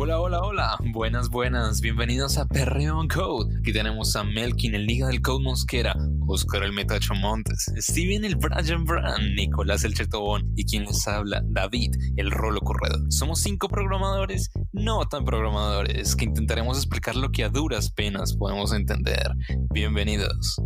Hola, hola, hola. Buenas, buenas. Bienvenidos a Perreo Code. Aquí tenemos a Melkin, el Liga del Code Mosquera, Oscar el Metacho Montes, Steven el Brian Brand, Nicolás el Chetobón y quien les habla, David el Rolo Corredor. Somos cinco programadores, no tan programadores, que intentaremos explicar lo que a duras penas podemos entender. Bienvenidos.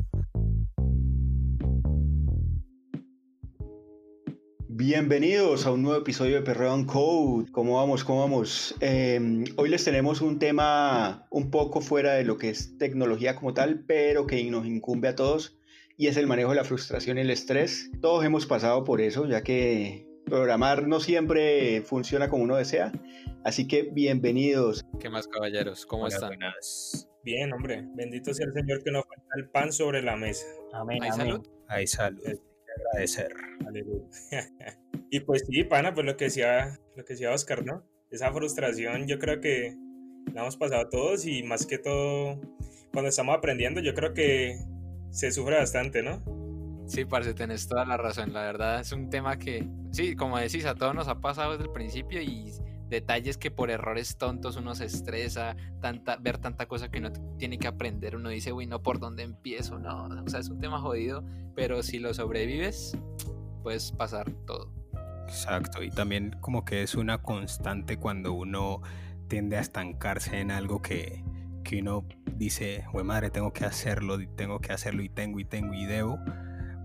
Bienvenidos a un nuevo episodio de Perreo Code. ¿Cómo vamos? ¿Cómo vamos? Em, hoy les tenemos un tema un poco fuera de lo que es tecnología como tal, pero que nos incumbe a todos y es el manejo de la frustración y el estrés. Todos hemos pasado por eso, ya que programar no siempre funciona como uno desea. Así que bienvenidos. ¿Qué más, caballeros? ¿Cómo están? Bien, hombre. Bendito sea el Señor que nos falta el pan sobre la mesa. Amén. ¿Hay salud? Hay salud agradecer. y pues sí, pana, pues lo que decía, lo que decía Oscar, ¿no? Esa frustración yo creo que la hemos pasado todos y más que todo cuando estamos aprendiendo yo creo que se sufre bastante, ¿no? Sí, parce, tenés toda la razón. La verdad es un tema que, sí, como decís, a todos nos ha pasado desde el principio y detalles que por errores tontos uno se estresa, tanta, ver tanta cosa que uno tiene que aprender, uno dice, uy, no, ¿por dónde empiezo? No, o sea, es un tema jodido, pero si lo sobrevives, puedes pasar todo. Exacto, y también como que es una constante cuando uno tiende a estancarse en algo que, que uno dice, güey madre, tengo que hacerlo, tengo que hacerlo y tengo y tengo y debo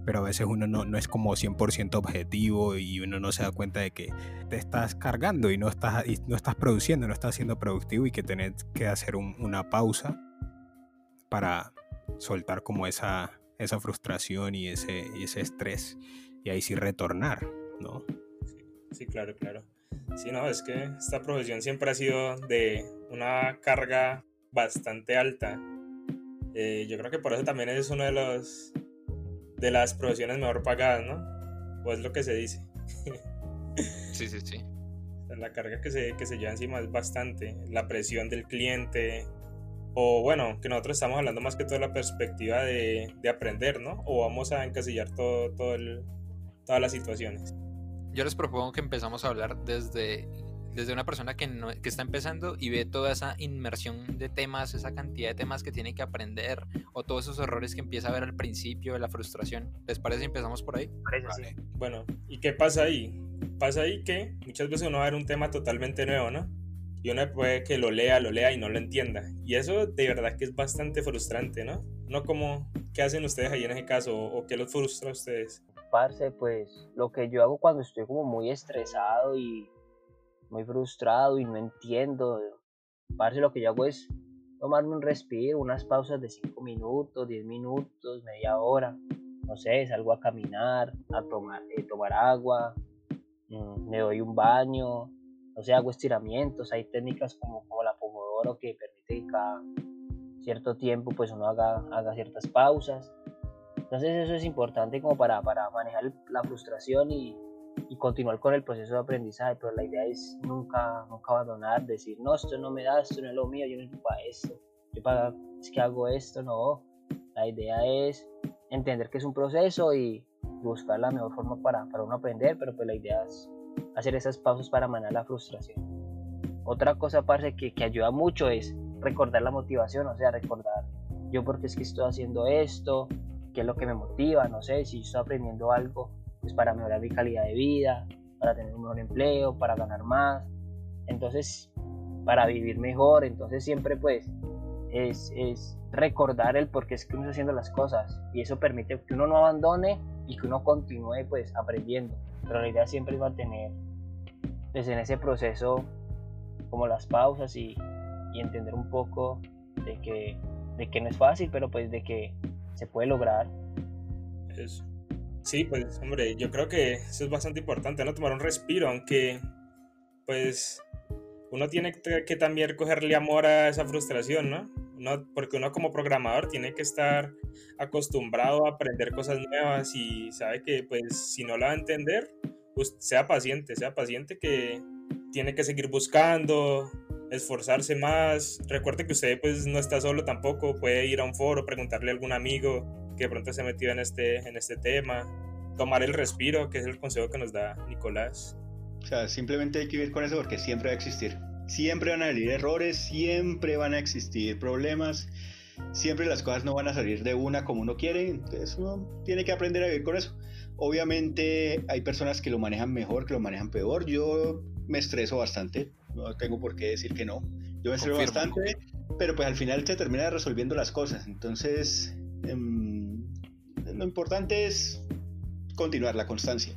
pero a veces uno no, no es como 100% objetivo y uno no se da cuenta de que te estás cargando y no estás, y no estás produciendo, no estás siendo productivo y que tenés que hacer una pausa para soltar como esa, esa frustración y ese, y ese estrés y ahí sí retornar, ¿no? Sí, claro, claro. Sí, no, es que esta profesión siempre ha sido de una carga bastante alta. Eh, yo creo que por eso también es uno de los de las profesiones mejor pagadas, ¿no? Pues lo que se dice. sí, sí, sí. La carga que se, que se lleva encima es bastante. La presión del cliente. O bueno, que nosotros estamos hablando más que todo de la perspectiva de, de aprender, ¿no? O vamos a encasillar todo, todo el, todas las situaciones. Yo les propongo que empezamos a hablar desde desde una persona que, no, que está empezando y ve toda esa inmersión de temas, esa cantidad de temas que tiene que aprender o todos esos errores que empieza a ver al principio de la frustración. ¿Les parece si empezamos por ahí? Vale. Bueno, ¿y qué pasa ahí? Pasa ahí que muchas veces uno va a ver un tema totalmente nuevo, ¿no? Y uno puede que lo lea, lo lea y no lo entienda. Y eso de verdad que es bastante frustrante, ¿no? No como, ¿qué hacen ustedes ahí en ese caso? ¿O, qué los frustra a ustedes? Parce, pues lo que yo hago cuando estoy como muy estresado y muy frustrado y no entiendo. Parce, lo que yo hago es tomarme un respiro, unas pausas de 5 minutos, 10 minutos, media hora. No sé, salgo a caminar, a tomar, eh, tomar agua, mm, me doy un baño, no sé, hago estiramientos. Hay técnicas como, como la Pomodoro que permite que cada cierto tiempo pues uno haga, haga ciertas pausas. Entonces eso es importante como para, para manejar la frustración y, y continuar con el proceso de aprendizaje, pero la idea es nunca, nunca abandonar, decir, no, esto no me da, esto no es lo mío, yo no estoy para esto, yo para, es que hago esto, no. La idea es entender que es un proceso y buscar la mejor forma para, para uno aprender, pero pues la idea es hacer esas pausas para manejar la frustración. Otra cosa, aparte que, que ayuda mucho es recordar la motivación, o sea, recordar yo porque es que estoy haciendo esto, qué es lo que me motiva, no sé, si estoy aprendiendo algo, pues, para mejorar mi calidad de vida, para tener un mejor empleo, para ganar más, entonces para vivir mejor, entonces siempre pues es, es recordar el por qué es que uno está haciendo las cosas y eso permite que uno no abandone y que uno continúe pues aprendiendo, pero la idea siempre es mantener pues en ese proceso como las pausas y, y entender un poco de que, de que no es fácil, pero pues de que se puede lograr. Eso. Sí, pues hombre, yo creo que eso es bastante importante, ¿no? Tomar un respiro, aunque pues uno tiene que también cogerle amor a esa frustración, ¿no? porque uno como programador tiene que estar acostumbrado a aprender cosas nuevas y sabe que pues si no la va a entender, pues sea paciente, sea paciente que tiene que seguir buscando, esforzarse más. Recuerde que usted pues no está solo tampoco, puede ir a un foro, preguntarle a algún amigo que de pronto se metió en este, en este tema, tomar el respiro, que es el consejo que nos da Nicolás. O sea, simplemente hay que vivir con eso porque siempre va a existir. Siempre van a salir errores, siempre van a existir problemas, siempre las cosas no van a salir de una como uno quiere, entonces uno tiene que aprender a vivir con eso. Obviamente hay personas que lo manejan mejor, que lo manejan peor. Yo me estreso bastante, no tengo por qué decir que no. Yo me estreso bastante, pero pues al final se termina resolviendo las cosas. Entonces, em, lo importante es continuar la constancia.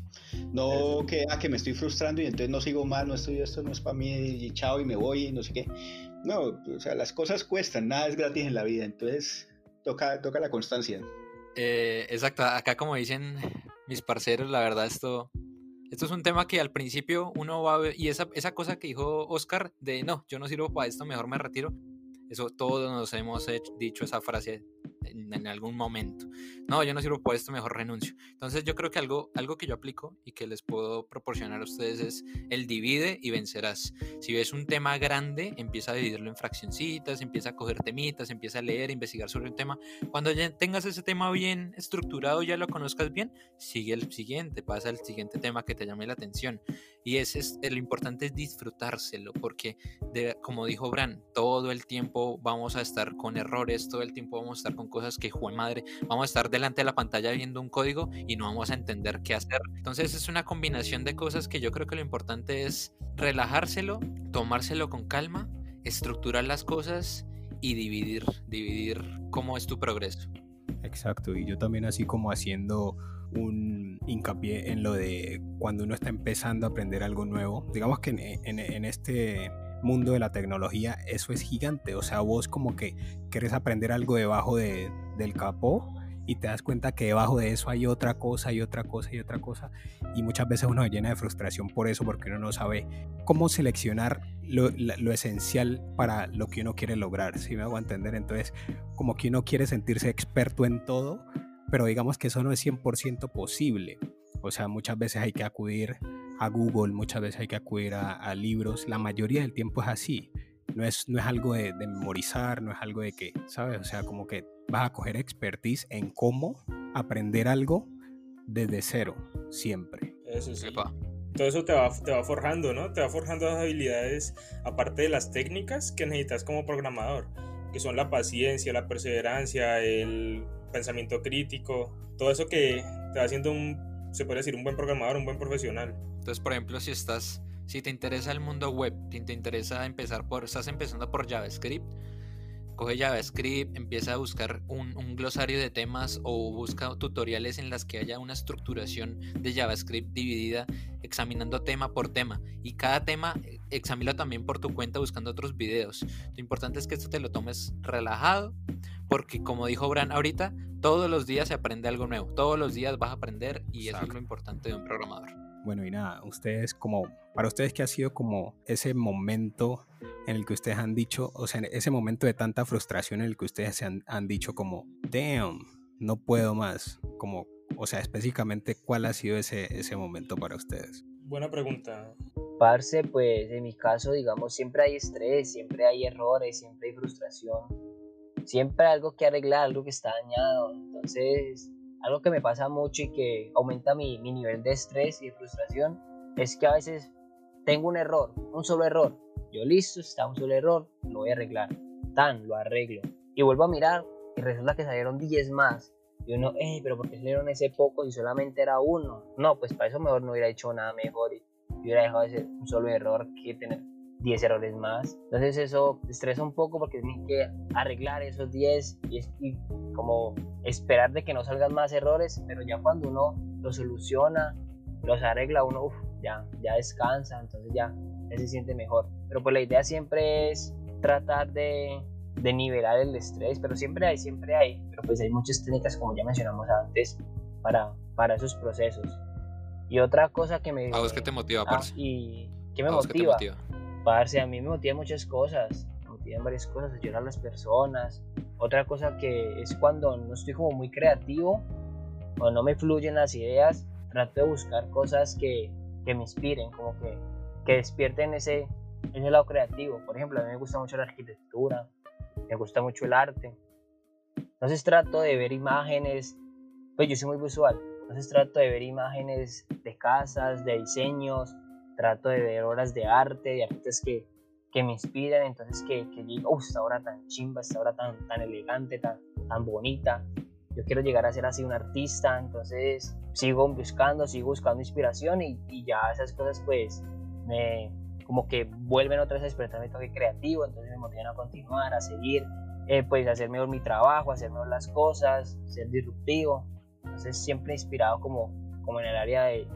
No que, ah, que me estoy frustrando y entonces no sigo más, no estoy, esto no es para mí y chao y me voy y no sé qué. No, o sea, las cosas cuestan, nada es gratis en la vida, entonces toca, toca la constancia. Eh, exacto, acá como dicen mis parceros, la verdad esto, esto es un tema que al principio uno va a ver, y esa, esa cosa que dijo Oscar de no, yo no sirvo para esto, mejor me retiro, eso todos nos hemos dicho esa frase en, algún momento. No, yo no sirvo por esto, mejor renuncio. Entonces yo creo que algo, algo que yo aplico y que les puedo proporcionar a ustedes es el divide y vencerás. Si ves un tema grande, empieza a dividirlo en fraccioncitas, empieza a coger temitas, empieza a leer, investigar sobre un tema. Cuando ya tengas ese tema bien estructurado, ya lo conozcas bien, sigue el siguiente, pasa al siguiente tema que te llame la atención. Y ese es, lo importante es disfrutárselo, porque como dijo Bran, todo el tiempo vamos a estar con errores, todo el tiempo vamos a estar con cosas que, jue madre, vamos a estar delante de la pantalla viendo un código y no vamos a entender qué hacer. Entonces es una combinación de cosas que yo creo que lo importante es relajárselo, tomárselo con calma, estructurar las cosas y dividir, dividir cómo es tu progreso. Exacto, y yo también así como haciendo un hincapié en lo de cuando uno está empezando a aprender algo nuevo. Digamos que en, este mundo de la tecnología, eso es gigante. O sea, vos como que querés aprender algo debajo de, del capó y te das cuenta que debajo de eso hay otra cosa y otra cosa y otra cosa. Y muchas veces uno se llena de frustración por eso, porque uno no sabe cómo seleccionar lo, lo esencial para lo que uno quiere lograr. Si me hago entender, entonces como que uno quiere sentirse experto en todo, pero digamos que eso no es 100% posible. O sea, muchas veces hay que acudir a Google, muchas veces hay que acudir a, libros, la mayoría del tiempo es así. No es, no es algo de, memorizar, no es algo de que, ¿sabes? O sea, como que vas a coger expertise en cómo aprender algo desde cero, siempre. Eso sí. Todo eso te va, te va forjando, ¿no? Te va forjando las habilidades, aparte de las técnicas que necesitas como programador, que son la paciencia, la perseverancia, el pensamiento crítico, todo eso que te va haciendo un se puede decir, un buen programador, un buen profesional. Entonces, por ejemplo, si estás, si te interesa el mundo web, si te interesa empezar por, estás empezando por JavaScript, coge JavaScript, empieza a buscar un, un, glosario de temas o busca tutoriales en las que haya una estructuración de JavaScript dividida, examinando tema por tema. Y cada tema, eh, examina también por tu cuenta buscando otros videos. Lo importante es que esto te lo tomes relajado, porque como dijo Bran ahorita, todos los días se aprende algo nuevo, todos los días vas a aprender y eso es lo importante de un programador. Bueno, y nada, ustedes como, para ustedes que ha sido como ese momento en el que ustedes han dicho, o sea, ese momento de tanta frustración en el que ustedes se han, han dicho como, damn, no puedo más, como, o sea, específicamente, ¿cuál ha sido ese, ese momento para ustedes? Buena pregunta. Parce, pues en mi caso, digamos, siempre hay estrés, siempre hay errores, siempre hay frustración siempre hay algo que arreglar, algo que está dañado. Entonces, algo que me pasa mucho y que aumenta mi, mi nivel de estrés y de frustración es que a veces tengo un error, un solo error. Yo listo, está un solo error, lo voy a arreglar. Tan, lo arreglo. Y vuelvo a mirar y resulta que salieron 10 más. Y uno, pero ¿por qué salieron ese poco y solamente era uno? No, pues para eso mejor no hubiera hecho nada mejor y hubiera dejado de ser solo error que tener 10 errores más. Entonces eso estresa un poco porque tienen que arreglar esos 10 y, como esperar de que no salgan más errores, pero ya cuando uno los soluciona, los arregla, uno ya, ya descansa, entonces ya, se siente mejor. Pero pues la idea siempre es tratar de, de nivelar el estrés, pero siempre hay, siempre hay. Pero pues hay muchas técnicas, como ya mencionamos antes, para, para esos procesos. Y otra cosa que me... ¿A vos qué te motiva, ah, ¿Y qué me motiva? motiva? Parce, a mí me motivan muchas cosas, me motivan varias cosas, ayudar a las personas. Otra cosa que es cuando no estoy como muy creativo o no me fluyen las ideas, trato de buscar cosas que, que me inspiren, como que, que despierten ese, ese lado creativo. Por ejemplo, a mí me gusta mucho la arquitectura, me gusta mucho el arte. Entonces trato de ver imágenes, pues yo soy muy visual, entonces trato de ver imágenes de casas, de diseños, trato de ver obras de arte, de artistas que, que me inspiren, entonces que, que digo, uff, esta obra tan chimba, esta obra tan, tan elegante, tan, tan bonita, yo quiero llegar a ser así un artista, entonces sigo buscando, sigo buscando inspiración y, y ya esas cosas pues me como que vuelven otra vez a despertar mi toque creativo, entonces me motivan a continuar, a seguir, eh, pues a hacer mejor mi trabajo, a hacer mejor las cosas, ser disruptivo, entonces siempre inspirado como, como en el área de,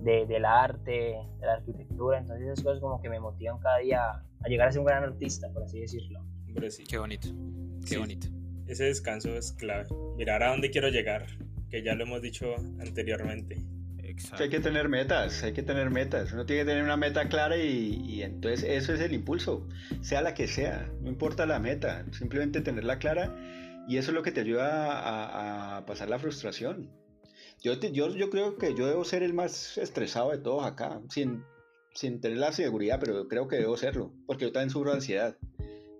de, del arte, de la arquitectura, entonces esas cosas como que me motivan cada día a llegar a ser un gran artista, por así decirlo. Hombre, sí. Qué bonito, qué Sí. bonito. Ese descanso es clave. Mirar a dónde quiero llegar, que ya lo hemos dicho anteriormente. Exacto. Hay que tener metas, hay que tener metas. Uno tiene que tener una meta clara y, y entonces eso es el impulso, sea la que sea, no importa la meta, simplemente tenerla clara y eso es lo que te ayuda a, a pasar la frustración. Yo, te- yo, yo creo que yo debo ser el más estresado de todos acá, sin, sin tener la seguridad, pero creo que debo serlo, porque yo también sufro de ansiedad.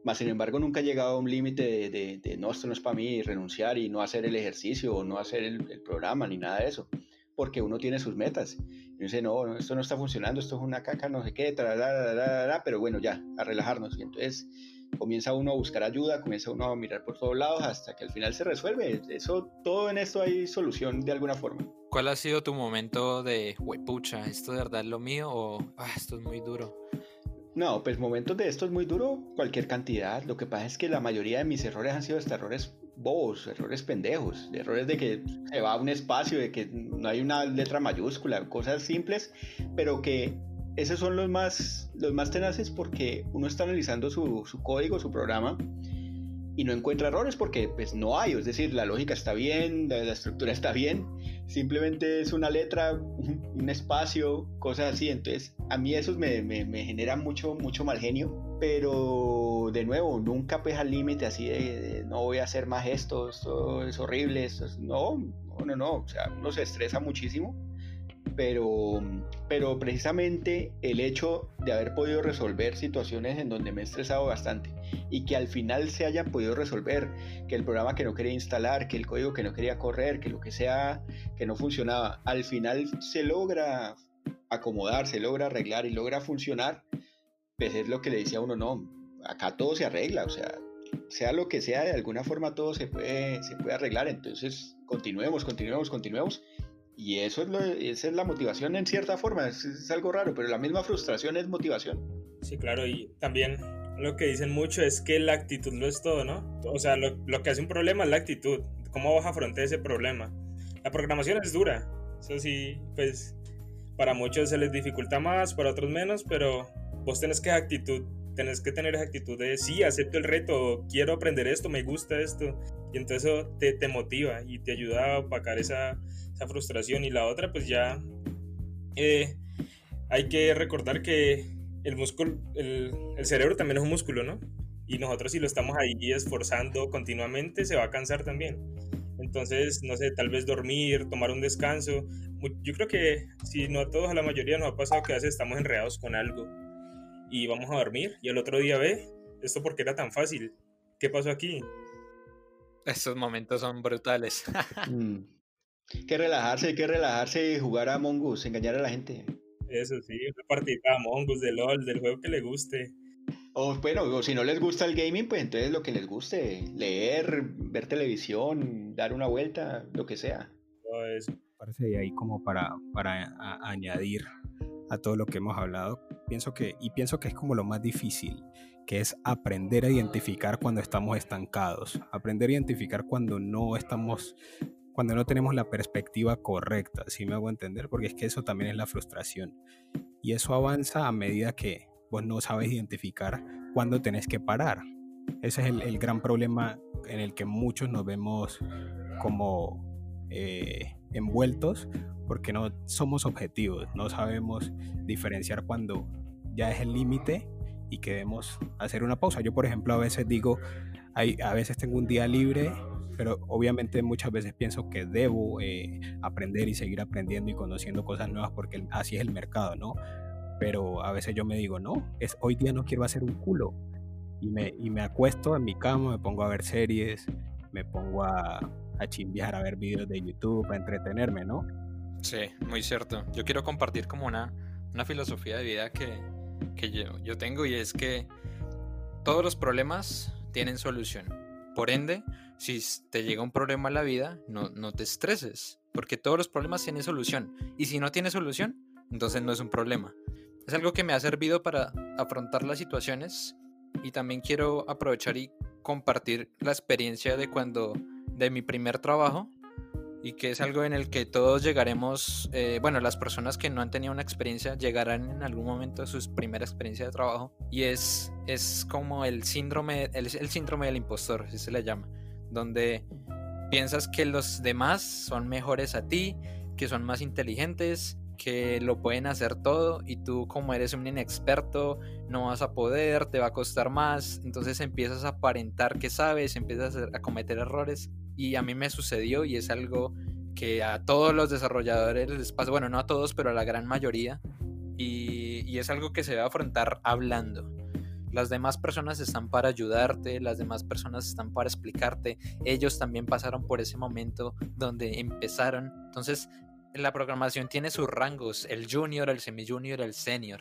Más sin embargo, nunca he llegado a un límite de, de- de, no, esto no es para mí, y renunciar y no hacer el ejercicio o no hacer el, el programa ni nada de eso porque uno tiene sus metas. Y dice, no, esto no está funcionando, esto es una caca, no sé qué, tarara, tarara, tarara, pero bueno, ya, a relajarnos. Y entonces comienza uno a buscar ayuda, comienza uno a mirar por todos lados hasta que al final se resuelve. Eso, todo en esto hay solución de alguna forma. ¿Cuál ha sido tu momento de, huepucha, esto de verdad es lo mío o "Ah, esto es muy duro? No, pues momentos de esto es muy duro, cualquier cantidad. Lo que pasa es que la mayoría de mis errores han sido hasta errores bobos, errores pendejos, errores de que se va a un espacio, de que no hay una letra mayúscula, cosas simples, pero que esos son los más, los más tenaces porque uno está analizando su, su código, su programa, y no encuentra errores porque pues no hay, es decir, la lógica está bien, la, la estructura está bien, simplemente es una letra, un espacio, cosas así, entonces a mí eso me, me, me genera mucho, mucho mal genio, pero de nuevo, nunca pues al límite así de, no voy a hacer más esto, esto es horrible, esto es, no, no, no, no, o sea, uno se estresa muchísimo, pero, pero precisamente el hecho de haber podido resolver situaciones en donde me he estresado bastante y que al final se hayan podido resolver, que el programa que no quería instalar, que el código que no quería correr, que lo que sea que no funcionaba, al final se logra acomodar, se logra arreglar y logra funcionar, pues es lo que le decía uno, no, acá todo se arregla, o sea, sea lo que sea, de alguna forma todo se puede, se puede arreglar, entonces continuemos, continuemos, continuemos. Y eso es lo, esa es la motivación en cierta forma, es, algo raro, pero la misma frustración es motivación. Sí, claro, y también lo que dicen mucho es que la actitud lo es todo, ¿no? O sea, lo, lo, que hace un problema es la actitud, cómo vas a ese problema. La programación es dura, eso sí, pues para muchos se les dificulta más, para otros menos, pero vos tenés que actitud, tenés que tener esa actitud de sí, acepto el reto, quiero aprender esto, me gusta esto, y entonces eso te, te motiva y te ayuda a opacar esa, esa frustración. Y la otra, pues ya eh, hay que recordar que el músculo, el, el, cerebro también es un músculo, ¿no? Y nosotros si lo estamos ahí esforzando continuamente, se va a cansar también. Entonces, no sé, tal vez dormir, tomar un descanso. Yo creo que si no a todos, a la mayoría nos ha pasado que a veces estamos enredados con algo y vamos a dormir y el otro día ve, esto porque era tan fácil. ¿Qué pasó aquí? Estos momentos son brutales. mm. Hay que relajarse, hay que relajarse y jugar a Mongoose, engañar a la gente. Eso sí, una partida de Mongoose, de LOL, del juego que le guste. O bueno, o si no les gusta el gaming, pues entonces lo que les guste, leer, ver televisión, dar una vuelta, lo que sea. Eso. Parece ahí como para, para a, añadir a todo lo que hemos hablado, pienso que, y pienso que es como lo más difícil, que es aprender a identificar cuando estamos estancados, aprender a identificar cuando no estamos, cuando no tenemos la perspectiva correcta, si ¿sí me hago entender, porque es que eso también es la frustración. Y eso avanza a medida que vos no sabes identificar cuándo tenés que parar. Ese es el, el gran problema en el que muchos nos vemos como eh, envueltos porque no somos objetivos, no sabemos diferenciar cuando ya es el límite y que debemos hacer una pausa. Yo, por ejemplo, a veces digo, hay, a veces tengo un día libre, pero obviamente muchas veces pienso que debo eh, aprender y seguir aprendiendo y conociendo cosas nuevas porque así es el mercado, ¿no? Pero a veces yo me digo, no, es, hoy día no quiero hacer un culo. Y me, y me acuesto en mi cama, me pongo a ver series, me pongo a, a chimbear, a ver videos de YouTube, a entretenerme, ¿no? Sí, muy cierto. Yo quiero compartir como una, una filosofía de vida que, que yo, yo tengo y es que todos los problemas tienen solución. Por ende, si te llega un problema a la vida, no, no te estreses, porque todos los problemas tienen solución. Y si no tiene solución, entonces no es un problema. Es algo que me ha servido para afrontar las situaciones y también quiero aprovechar y compartir la experiencia de cuando, de mi primer trabajo, y que es algo en el que todos llegaremos, eh, bueno, las personas que no han tenido una experiencia llegarán en algún momento a su primera experiencia de trabajo y es, es como el síndrome, el, el síndrome del impostor, así se le llama, donde piensas que los demás son mejores a ti, que son más inteligentes, que lo pueden hacer todo y tú como eres un inexperto no vas a poder, te va a costar más, entonces empiezas a aparentar que sabes, empiezas a cometer errores y a mí me sucedió y es algo que a todos los desarrolladores les pasa, bueno, no a todos, pero a la gran mayoría, y, es algo que se debe afrontar hablando. Las demás personas están para ayudarte, las demás personas están para explicarte. Ellos también pasaron por ese momento donde empezaron. Entonces, la programación tiene sus rangos, el junior, el semi-junior, el senior.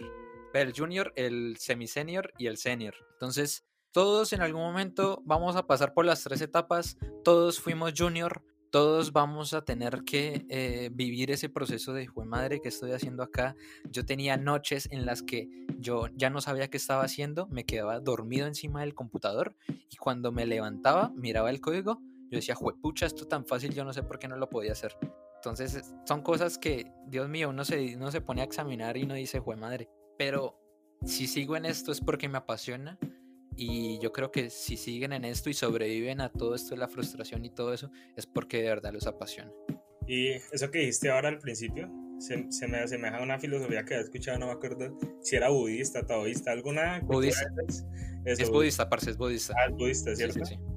El junior, el semi-senior y el senior. Entonces, todos en algún momento vamos a pasar por las tres etapas, todos fuimos junior, todos vamos a tener que eh, vivir ese proceso de, de madre, que estoy haciendo acá? Yo tenía noches en las que yo ya no sabía qué estaba haciendo, me quedaba dormido encima del computador y cuando me levantaba, miraba el código, yo decía, pucha, esto tan fácil, yo no sé por qué no lo podía hacer. Entonces, son cosas que, Dios mío, uno se, uno se pone a examinar y no dice, jue madre. Pero si sigo en esto es porque me apasiona y yo creo que si siguen en esto y sobreviven a todo esto de la frustración y todo eso, es porque de verdad los apasiona. Y eso que dijiste ahora al principio, se, se me asemeja a una filosofía que he escuchado, no me acuerdo si era budista, taoísta, alguna. Budista. es budista, parce, es budista. Ah, es budista, ¿cierto? Sí, sí,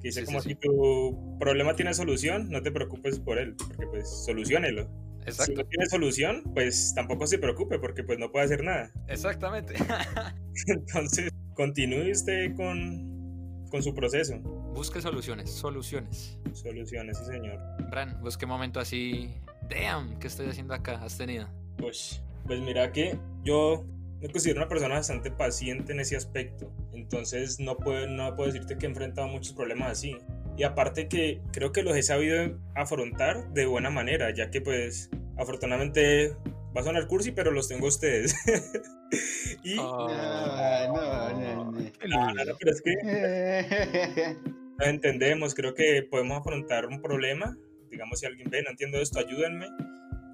Que dice como si tu problema tiene solución, no te preocupes por él, porque pues solucionelo. Exacto. Si no tiene solución, pues tampoco se preocupe, porque pues no puede hacer nada. Exactamente. Entonces, continúe usted con, con su proceso. Busque soluciones, soluciones. Soluciones, sí, señor. Bran, ¿vos qué momento así, damn, ¿qué estoy haciendo acá? ¿Has tenido? Pues, pues mira que yo me considero una persona bastante paciente en ese aspecto. Entonces no puedo, no puedo decirte que he enfrentado muchos problemas así. Y aparte que creo que los he sabido afrontar de buena manera, ya que pues afortunadamente va a sonar cursi, pero los tengo ustedes. y... Oh. No, no, no, no, pero es que no entendemos, creo que podemos afrontar un problema. Digamos, si alguien ve, no entiendo esto, ayúdenme.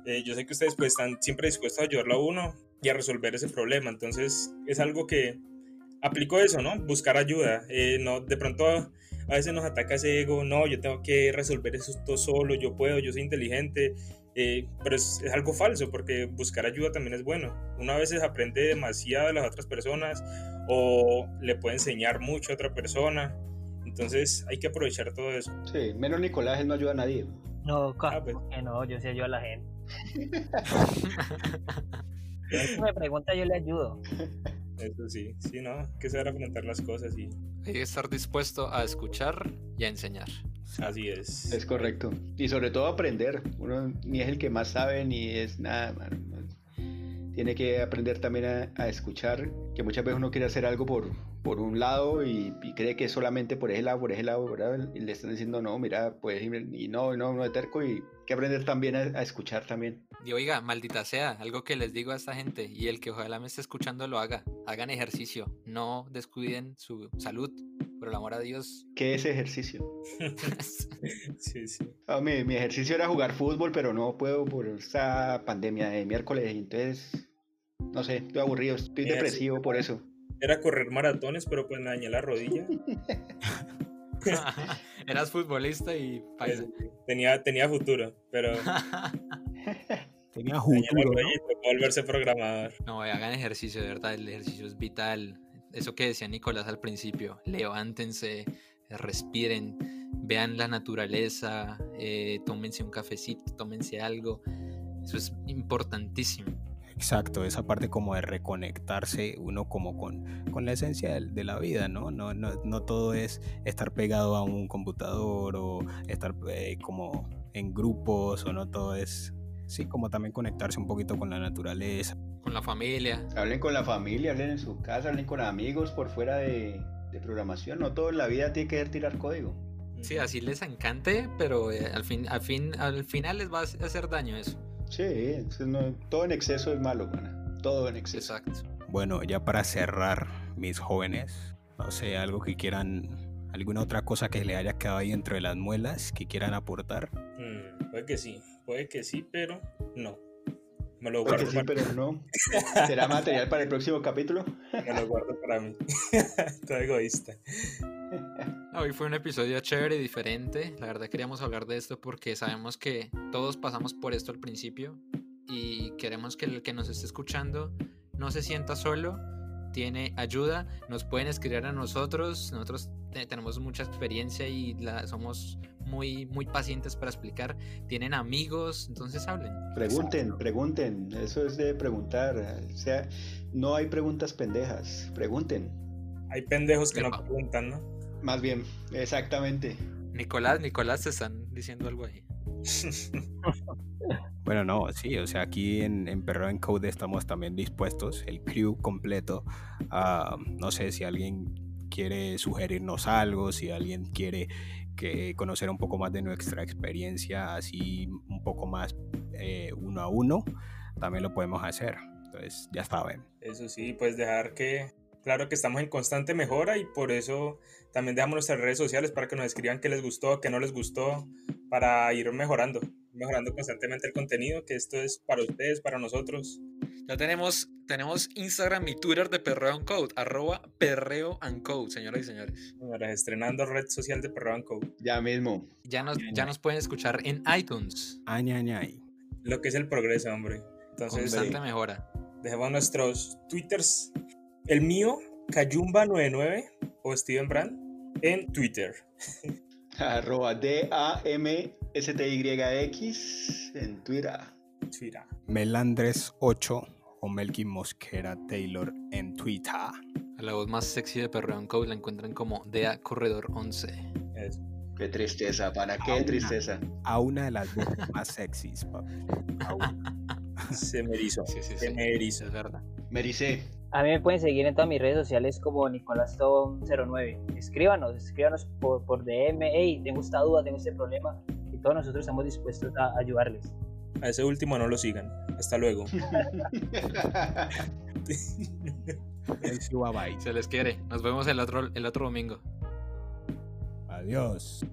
Eh, yo sé que ustedes pues están siempre dispuestos a ayudarlo a uno y a resolver ese problema. Entonces es algo que aplico eso, ¿no? Buscar ayuda. Eh, no, de pronto a veces nos ataca ese ego, no, yo tengo que resolver eso todo solo, yo puedo, yo soy inteligente, eh, pero es, algo falso porque buscar ayuda también es bueno. Una a veces aprende demasiado de las otras personas o le puede enseñar mucho a otra persona. Entonces hay que aprovechar todo eso. Sí, menos Nicolás, él no ayuda a nadie. No, ah, pues. que no, yo sí ayudo a la gente. si me pregunta, yo le ayudo. Eso sí, sí, ¿no? Hay que saber afrontar las cosas y... Hay que estar dispuesto a escuchar y a enseñar. Así es. Es correcto. Y sobre todo aprender. Uno ni es el que más sabe ni es nada, Tiene que aprender también a, escuchar, que muchas veces uno quiere hacer algo por, por un lado y, cree que es solamente por ese lado, por ese lado, ¿verdad? Y le están diciendo, no, mira, puedes ir, y no, no, no es terco y hay que aprender también a, escuchar también. Y oiga, maldita sea, algo que les digo a esta gente y el que ojalá me esté escuchando lo haga. Hagan ejercicio, no descuiden su salud, por el amor a Dios. ¿Qué es ejercicio? sí, sí. Ah, mi, mi, ejercicio era jugar fútbol, pero no puedo por esta pandemia de miércoles. Entonces, no sé, estoy aburrido, estoy depresivo por eso. Era correr maratones, pero pues me dañé la rodilla. Eras futbolista y tenía, tenía futuro, pero tenía futuro. ¿no? volverse programador. No, hagan ejercicio, de verdad, el ejercicio es vital eso que decía Nicolás al principio, levántense, respiren, vean la naturaleza, eh, tómense un cafecito, tómense algo, eso es importantísimo. Exacto, esa parte como de reconectarse uno como con, con la esencia de, la vida, ¿no? No, ¿no? no todo es estar pegado a un computador o estar eh, como en grupos o no todo es, sí, como también conectarse un poquito con la naturaleza. con la familia. Hablen con la familia, hablen en su casa, hablen con amigos por fuera de, de programación. No todo en la vida tiene que ser tirar código. Sí, así les encante, pero eh, al, fin, al, fin, al final les va a hacer daño eso. Sí, no- todo en exceso es malo, mana. Todo en exceso. Exacto. Bueno, ya para cerrar, mis jóvenes, no sé, algo que quieran, alguna otra cosa que le haya quedado ahí dentro de las muelas que quieran aportar. Mm, puede que sí, puede que sí, pero no. Me lo Porque guardo, sí, para, pero no. ¿Será material para el próximo capítulo? me lo guardo para mí. Todo egoísta. Hoy fue un episodio chévere y diferente. La verdad queríamos hablar de esto porque sabemos que todos pasamos por esto al principio y queremos que el que nos esté escuchando no se sienta solo, tiene ayuda, nos pueden escribir a nosotros, nosotros te- tenemos mucha experiencia y la- somos muy, muy pacientes para explicar, tienen amigos, entonces hablen. Pregunten, pregunten. Eso es de preguntar. O sea, no hay preguntas pendejas. Pregunten. Hay pendejos que no preguntan, ¿no? Más bien, exactamente. Nicolás, Nicolás, te están diciendo algo ahí. Bueno, no, sí, o sea, aquí en, en Perro en Code estamos también dispuestos, el crew completo, no sé, si alguien quiere sugerirnos algo, si alguien quiere que conocer un poco más de nuestra experiencia, así un poco más eh, uno a uno, también lo podemos hacer. Entonces, ya saben. Eso sí, pues dejar que, claro que estamos en constante mejora y por eso también dejamos nuestras redes sociales para que nos escriban qué les gustó, qué no les gustó, para ir mejorando, mejorando constantemente el contenido, que esto es para ustedes, para nosotros. Ya tenemos, tenemos Instagram y Twitter de Perreo and Code, arroba Perreo and Code, señoras y señores. Señoras, estrenando red social de Perro Co. Ya mismo. Ya nos, ya nos pueden escuchar en iTunes. Añañay. Lo que es el progreso, hombre. Entonces, Constante mejora. dejemos nuestros twitters. El mío, Kayumba99 o Steven Brand en Twitter. Arroba D-A-M-S-T-Y-X en Twitter. Twitter. Melandres8 o Melkin Mosquera Taylor en Twitter. A la voz más sexy de Perreo and Code la encuentran como DA Corredor 11. Eso. Qué tristeza, pana, qué tristeza. A una de las voces más sexys, papi. A una. Se me erizó. Sí, sí, Se sí. me erizó. Es verdad. Me ericé. A mí me pueden seguir en todas mis redes sociales como NicolásTom09. Escríbanos, escríbanos por, por DM. Hey, tengo esta duda, tengo este problema. Y todos nosotros estamos dispuestos a ayudarles. A ese último no lo sigan. Hasta luego. Se les quiere. Nos vemos el otro, el otro domingo. Adiós.